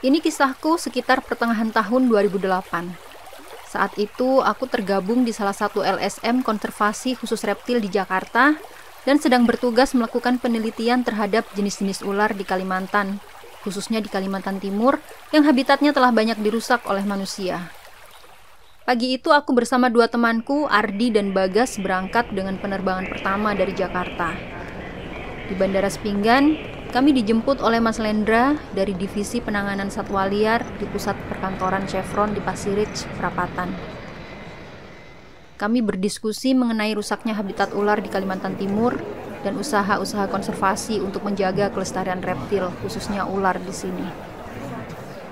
Ini kisahku sekitar pertengahan tahun 2008. Saat itu aku tergabung di salah satu LSM konservasi khusus reptil di Jakarta dan sedang bertugas melakukan penelitian terhadap jenis-jenis ular di Kalimantan, khususnya di Kalimantan Timur yang habitatnya telah banyak dirusak oleh manusia. Pagi itu aku bersama dua temanku, Ardi dan Bagas, berangkat dengan penerbangan pertama dari Jakarta. Di Bandara Spinggan, kami dijemput oleh Mas Lendra dari Divisi Penanganan Satwa Liar di Pusat Perkantoran Chevron di Pasir Ridge, Perapatan. Kami berdiskusi mengenai rusaknya habitat ular di Kalimantan Timur dan usaha-usaha konservasi untuk menjaga kelestarian reptil, khususnya ular di sini.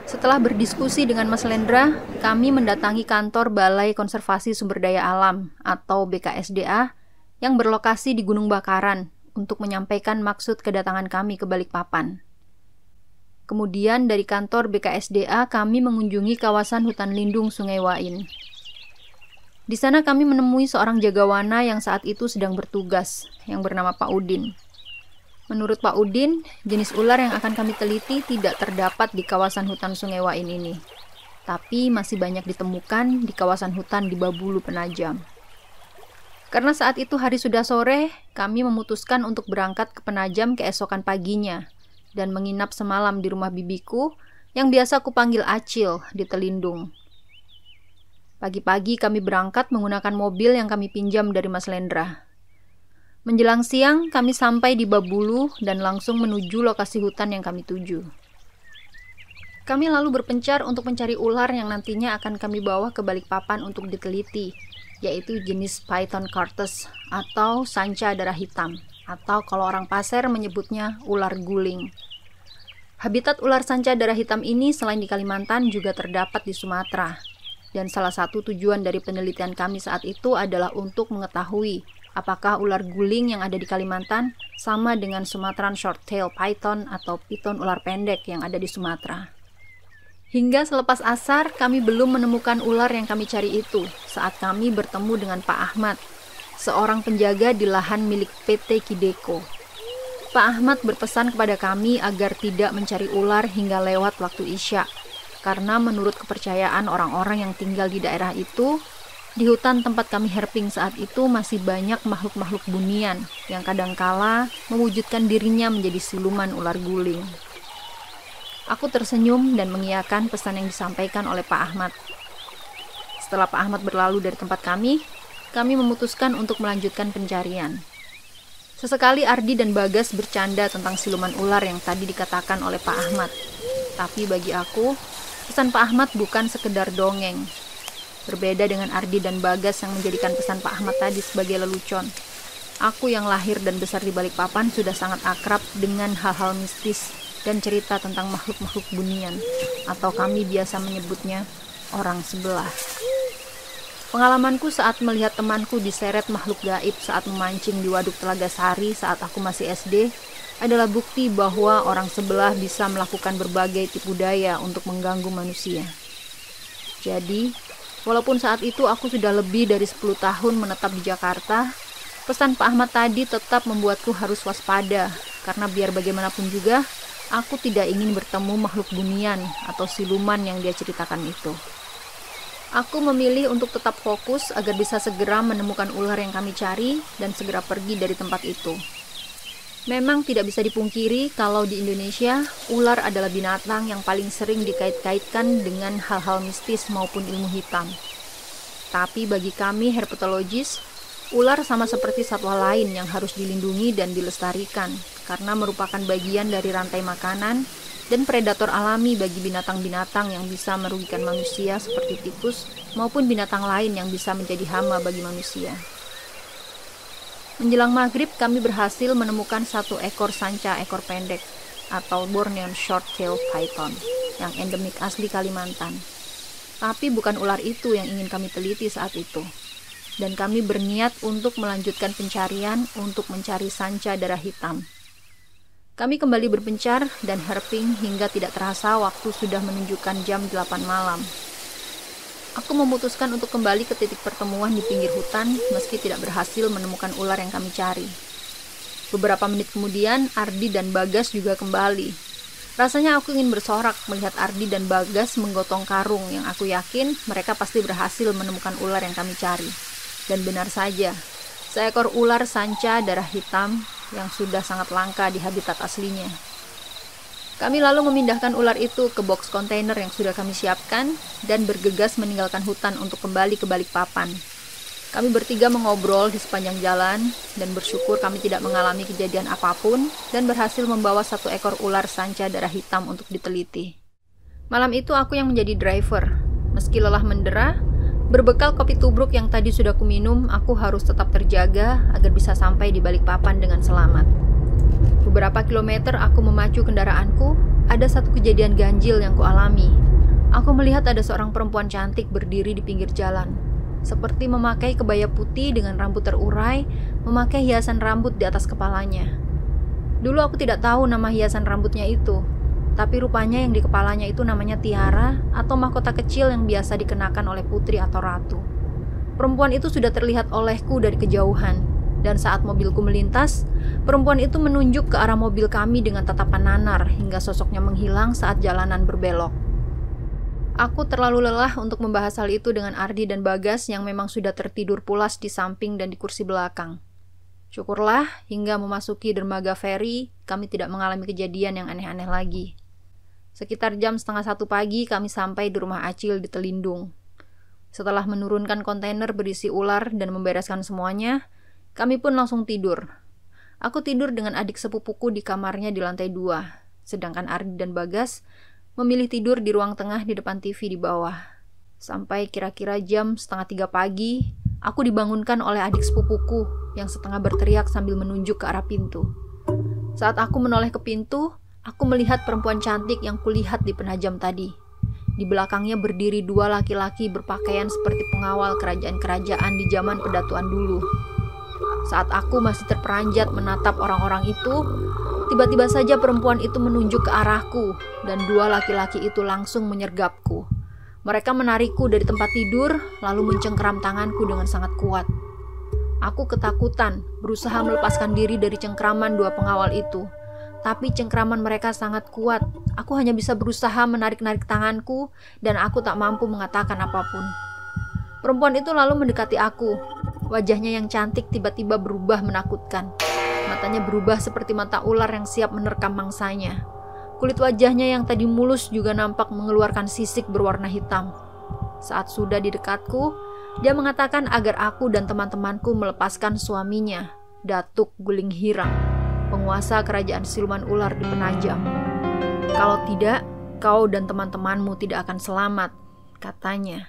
Setelah berdiskusi dengan Mas Lendra, kami mendatangi kantor Balai Konservasi Sumber Daya Alam atau BKSDA yang berlokasi di Gunung Bakaran untuk menyampaikan maksud kedatangan kami ke Balikpapan. Kemudian dari kantor BKSDA kami mengunjungi kawasan hutan lindung Sungai Wain. Di sana kami menemui seorang jagawana yang saat itu sedang bertugas, yang bernama Pak Udin. Menurut Pak Udin, jenis ular yang akan kami teliti tidak terdapat di kawasan hutan Sungai Wain ini, tapi masih banyak ditemukan di kawasan hutan di Babulu Penajam. Karena saat itu hari sudah sore, kami memutuskan untuk berangkat ke Penajam keesokan paginya dan menginap semalam di rumah bibiku yang biasa kupanggil Acil di Telindung. Pagi-pagi kami berangkat menggunakan mobil yang kami pinjam dari Mas Lendra. Menjelang siang, kami sampai di Babulu dan langsung menuju lokasi hutan yang kami tuju. Kami lalu berpencar untuk mencari ular yang nantinya akan kami bawa ke Balikpapan untuk diteliti, yaitu jenis Python cartus atau sanca darah hitam, atau kalau orang pasir menyebutnya ular guling. Habitat ular sanca darah hitam ini selain di Kalimantan juga terdapat di Sumatera. Dan salah satu tujuan dari penelitian kami saat itu adalah untuk mengetahui apakah ular guling yang ada di Kalimantan sama dengan Sumatran shorttail python atau piton ular pendek yang ada di Sumatera. Hingga selepas asar, kami belum menemukan ular yang kami cari itu saat kami bertemu dengan Pak Ahmad, seorang penjaga di lahan milik PT Kideko. Pak Ahmad berpesan kepada kami agar tidak mencari ular hingga lewat waktu Isya, karena menurut kepercayaan orang-orang yang tinggal di daerah itu, di hutan tempat kami herping saat itu masih banyak makhluk-makhluk bunian yang kadangkala mewujudkan dirinya menjadi siluman ular guling. Aku tersenyum dan mengiyakan pesan yang disampaikan oleh Pak Ahmad. Setelah Pak Ahmad berlalu dari tempat kami, kami memutuskan untuk melanjutkan pencarian. Sesekali Ardi dan Bagas bercanda tentang siluman ular yang tadi dikatakan oleh Pak Ahmad. Tapi bagi aku, pesan Pak Ahmad bukan sekedar dongeng, Berbeda dengan Ardi dan Bagas yang menjadikan pesan Pak Ahmad tadi sebagai lelucon. Aku yang lahir dan besar di balik papan sudah sangat akrab dengan hal-hal mistis dan cerita tentang makhluk-makhluk bunian, atau kami biasa menyebutnya orang sebelah. Pengalamanku saat melihat temanku diseret makhluk gaib saat memancing di Waduk Telaga Sari saat aku masih SD adalah bukti bahwa orang sebelah bisa melakukan berbagai tipu daya untuk mengganggu manusia. Jadi, Walaupun saat itu aku sudah lebih dari 10 tahun menetap di Jakarta, pesan Pak Ahmad tadi tetap membuatku harus waspada, karena biar bagaimanapun juga, aku tidak ingin bertemu makhluk bunian atau siluman yang dia ceritakan itu. Aku memilih untuk tetap fokus agar bisa segera menemukan ular yang kami cari dan segera pergi dari tempat itu. Memang tidak bisa dipungkiri kalau di Indonesia, ular adalah binatang yang paling sering dikait-kaitkan dengan hal-hal mistis maupun ilmu hitam. Tapi bagi kami herpetologis, ular sama seperti satwa lain yang harus dilindungi dan dilestarikan karena merupakan bagian dari rantai makanan dan predator alami bagi binatang-binatang yang bisa merugikan manusia seperti tikus maupun binatang lain yang bisa menjadi hama bagi manusia. Menjelang maghrib, kami berhasil menemukan satu ekor sanca ekor pendek atau Bornean Short-tail Python yang endemik asli Kalimantan. Tapi bukan ular itu yang ingin kami teliti saat itu. Dan kami berniat untuk melanjutkan pencarian untuk mencari sanca darah hitam. Kami kembali berpencar dan herping hingga tidak terasa waktu sudah menunjukkan jam 8 malam Aku memutuskan untuk kembali ke titik pertemuan di pinggir hutan meski tidak berhasil menemukan ular yang kami cari. Beberapa menit kemudian, Ardi dan Bagas juga kembali. Rasanya aku ingin bersorak melihat Ardi dan Bagas menggotong karung yang aku yakin mereka pasti berhasil menemukan ular yang kami cari. Dan benar saja, seekor ular sanca darah hitam yang sudah sangat langka di habitat aslinya. Kami lalu memindahkan ular itu ke box kontainer yang sudah kami siapkan dan bergegas meninggalkan hutan untuk kembali ke balik papan. Kami bertiga mengobrol di sepanjang jalan dan bersyukur kami tidak mengalami kejadian apa pun dan berhasil membawa satu ekor ular sanca darah hitam untuk diteliti. Malam itu aku yang menjadi driver. Meski lelah mendera, berbekal kopi tubruk yang tadi sudah kuminum, aku harus tetap terjaga agar bisa sampai di balik papan dengan selamat. Beberapa kilometer aku memacu kendaraanku, ada satu kejadian ganjil yang kualami. Aku melihat ada seorang perempuan cantik berdiri di pinggir jalan, seperti memakai kebaya putih dengan rambut terurai, memakai hiasan rambut di atas kepalanya. Dulu aku tidak tahu nama hiasan rambutnya itu, tapi rupanya yang di kepalanya itu namanya tiara atau mahkota kecil yang biasa dikenakan oleh putri atau ratu. Perempuan itu sudah terlihat olehku dari kejauhan, dan saat mobilku melintas, perempuan itu menunjuk ke arah mobil kami dengan tatapan nanar hingga sosoknya menghilang saat jalanan berbelok. Aku terlalu lelah untuk membahas hal itu dengan Ardi dan Bagas yang memang sudah tertidur pulas di samping dan di kursi belakang. Syukurlah, hingga memasuki dermaga ferry, kami tidak mengalami kejadian yang aneh-aneh lagi. Sekitar jam setengah satu pagi, kami sampai di rumah Acil di Telindung. Setelah menurunkan kontainer berisi ular dan membereskan semuanya, kami pun langsung tidur. Aku tidur dengan adik sepupuku di kamarnya di lantai dua, sedangkan Ardi dan Bagas memilih tidur di ruang tengah di depan TV di bawah. Sampai kira-kira jam setengah tiga pagi, aku dibangunkan oleh adik sepupuku yang setengah berteriak sambil menunjuk ke arah pintu. Saat aku menoleh ke pintu, aku melihat perempuan cantik yang kulihat di penajam tadi. Di belakangnya berdiri dua laki-laki berpakaian seperti pengawal kerajaan-kerajaan di zaman pedatuan dulu. Saat aku masih terperanjat menatap orang-orang itu, Tiba-tiba saja perempuan itu menunjuk ke arahku, dan dua laki-laki itu langsung menyergapku. Mereka menarikku dari tempat tidur, lalu mencengkeram tanganku dengan sangat kuat. Aku ketakutan, berusaha melepaskan diri dari cengkraman dua pengawal itu. Tapi cengkraman mereka sangat kuat. Aku hanya bisa berusaha menarik-narik tanganku, dan aku tak mampu mengatakan apa pun. Perempuan itu lalu mendekati aku. Wajahnya yang cantik tiba-tiba berubah menakutkan. Matanya berubah seperti mata ular yang siap menerkam mangsanya. Kulit wajahnya yang tadi mulus juga nampak mengeluarkan sisik berwarna hitam. Saat sudah di dekatku, dia mengatakan agar aku dan teman-temanku melepaskan suaminya, Datuk Guling Hirang, penguasa kerajaan siluman ular di Penajam. Kalau tidak, kau dan teman-temanmu tidak akan selamat, katanya.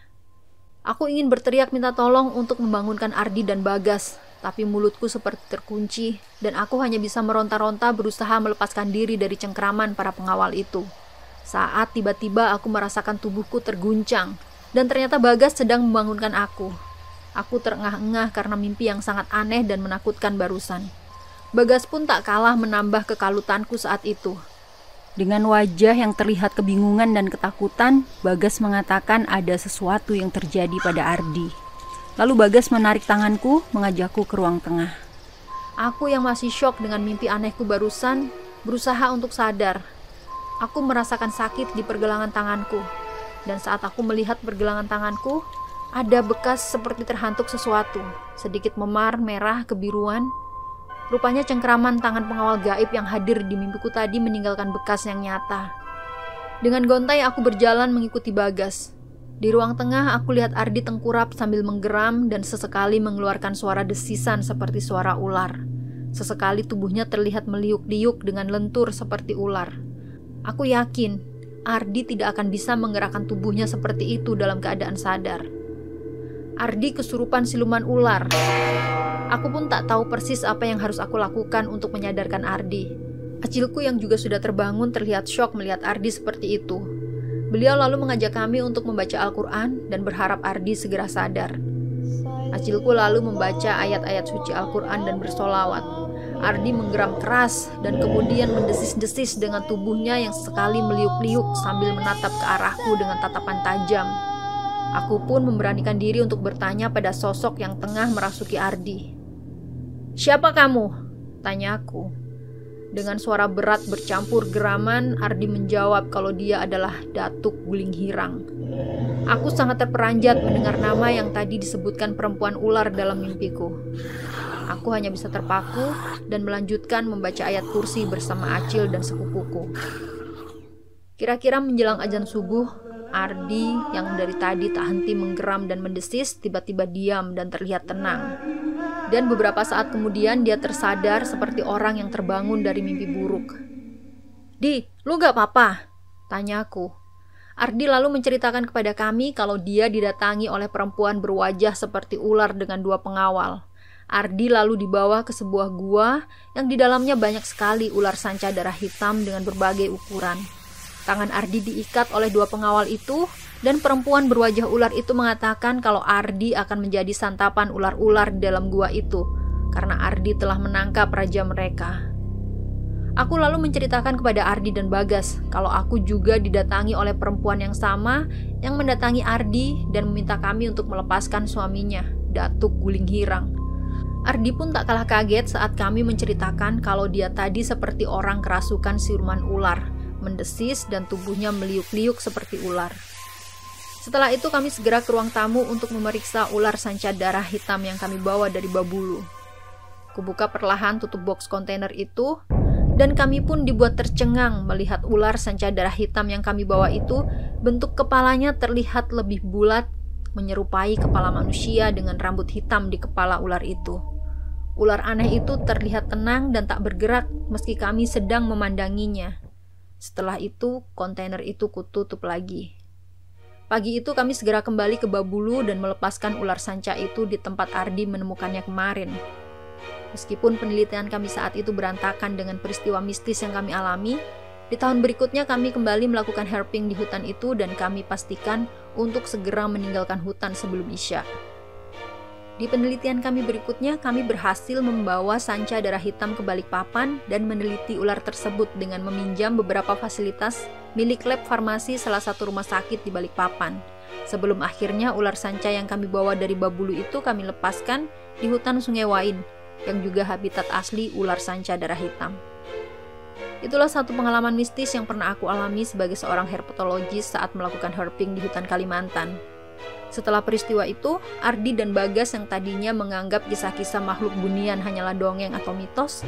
Aku ingin berteriak minta tolong untuk membangunkan Ardi dan Bagas, tapi mulutku seperti terkunci dan aku hanya bisa meronta-ronta berusaha melepaskan diri dari cengkraman para pengawal itu. Saat tiba-tiba aku merasakan tubuhku terguncang dan ternyata Bagas sedang membangunkan aku. Aku terengah-engah karena mimpi yang sangat aneh dan menakutkan barusan. Bagas pun tak kalah menambah kekalutanku saat itu. Dengan wajah yang terlihat kebingungan dan ketakutan, Bagas mengatakan ada sesuatu yang terjadi pada Ardi. Lalu Bagas menarik tanganku, mengajakku ke ruang tengah. Aku yang masih shock dengan mimpi anehku barusan, berusaha untuk sadar. Aku merasakan sakit di pergelangan tanganku. Dan saat aku melihat pergelangan tanganku, ada bekas seperti terhantuk sesuatu, sedikit memar, merah, kebiruan. Rupanya cengkraman tangan pengawal gaib yang hadir di mimpiku tadi meninggalkan bekas yang nyata. Dengan gontai aku berjalan mengikuti Bagas. Di ruang tengah aku lihat Ardi tengkurap sambil menggeram dan sesekali mengeluarkan suara desisan seperti suara ular. Sesekali tubuhnya terlihat meliuk-liuk dengan lentur seperti ular. Aku yakin Ardi tidak akan bisa menggerakkan tubuhnya seperti itu dalam keadaan sadar. Ardi kesurupan siluman ular. Aku pun tak tahu persis apa yang harus aku lakukan untuk menyadarkan Ardi. Acilku yang juga sudah terbangun terlihat shock melihat Ardi seperti itu. Beliau lalu mengajak kami untuk membaca Al-Quran dan berharap Ardi segera sadar. Acilku lalu membaca ayat-ayat suci Al-Quran dan bersolawat. Ardi menggeram keras dan kemudian mendesis-desis dengan tubuhnya yang sekali meliuk-liuk sambil menatap ke arahku dengan tatapan tajam. Aku pun memberanikan diri untuk bertanya pada sosok yang tengah merasuki Ardi. Siapa kamu? Tanya aku. Dengan suara berat bercampur geraman, Ardi menjawab kalau dia adalah Datuk Guling Hirang. Aku sangat terperanjat mendengar nama yang tadi disebutkan perempuan ular dalam mimpiku. Aku hanya bisa terpaku dan melanjutkan membaca ayat kursi bersama Acil dan sepupuku. Kira-kira menjelang ajan subuh, Ardi yang dari tadi tak henti menggeram dan mendesis tiba-tiba diam dan terlihat tenang. Dan beberapa saat kemudian dia tersadar seperti orang yang terbangun dari mimpi buruk. Di, lu gak apa-apa? Tanyaku. Ardi lalu menceritakan kepada kami kalau dia didatangi oleh perempuan berwajah seperti ular dengan dua pengawal. Ardi lalu dibawa ke sebuah gua yang di dalamnya banyak sekali ular sanca darah hitam dengan berbagai ukuran. Tangan Ardi diikat oleh dua pengawal itu dan perempuan berwajah ular itu mengatakan kalau Ardi akan menjadi santapan ular-ular di dalam gua itu karena Ardi telah menangkap raja mereka. Aku lalu menceritakan kepada Ardi dan Bagas kalau aku juga didatangi oleh perempuan yang sama yang mendatangi Ardi dan meminta kami untuk melepaskan suaminya, Datuk Guling Hirang. Ardi pun tak kalah kaget saat kami menceritakan kalau dia tadi seperti orang kerasukan siluman ular, mendesis dan tubuhnya meliuk-liuk seperti ular. Setelah itu kami segera ke ruang tamu untuk memeriksa ular sanca darah hitam yang kami bawa dari Babulu. Kubuka perlahan tutup box kontainer itu, dan kami pun dibuat tercengang melihat ular sanca darah hitam yang kami bawa itu bentuk kepalanya terlihat lebih bulat, menyerupai kepala manusia dengan rambut hitam di kepala ular itu. Ular aneh itu terlihat tenang dan tak bergerak meski kami sedang memandanginya. Setelah itu, kontainer itu kututup lagi. Pagi itu kami segera kembali ke Babulu dan melepaskan ular sanca itu di tempat Ardi menemukannya kemarin. Meskipun penelitian kami saat itu berantakan dengan peristiwa mistis yang kami alami, di tahun berikutnya kami kembali melakukan herping di hutan itu dan kami pastikan untuk segera meninggalkan hutan sebelum Isya. Di penelitian kami berikutnya, kami berhasil membawa sanca darah hitam ke Balikpapan dan meneliti ular tersebut dengan meminjam beberapa fasilitas milik lab farmasi salah satu rumah sakit di Balikpapan. Sebelum akhirnya ular sanca yang kami bawa dari Babulu itu kami lepaskan di hutan Sungai Wain, yang juga habitat asli ular sanca darah hitam. Itulah satu pengalaman mistis yang pernah aku alami sebagai seorang herpetologis saat melakukan herping di hutan Kalimantan. Setelah peristiwa itu, Ardi dan Bagas yang tadinya menganggap kisah-kisah makhluk bunian hanyalah dongeng atau mitos,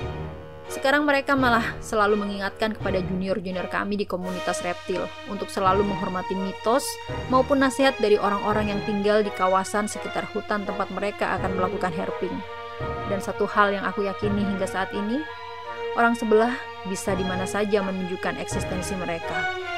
sekarang mereka malah selalu mengingatkan kepada junior-junior kami di komunitas reptil untuk selalu menghormati mitos maupun nasihat dari orang-orang yang tinggal di kawasan sekitar hutan tempat mereka akan melakukan herping. Dan satu hal yang aku yakini hingga saat ini, orang sebelah bisa di mana saja menunjukkan eksistensi mereka.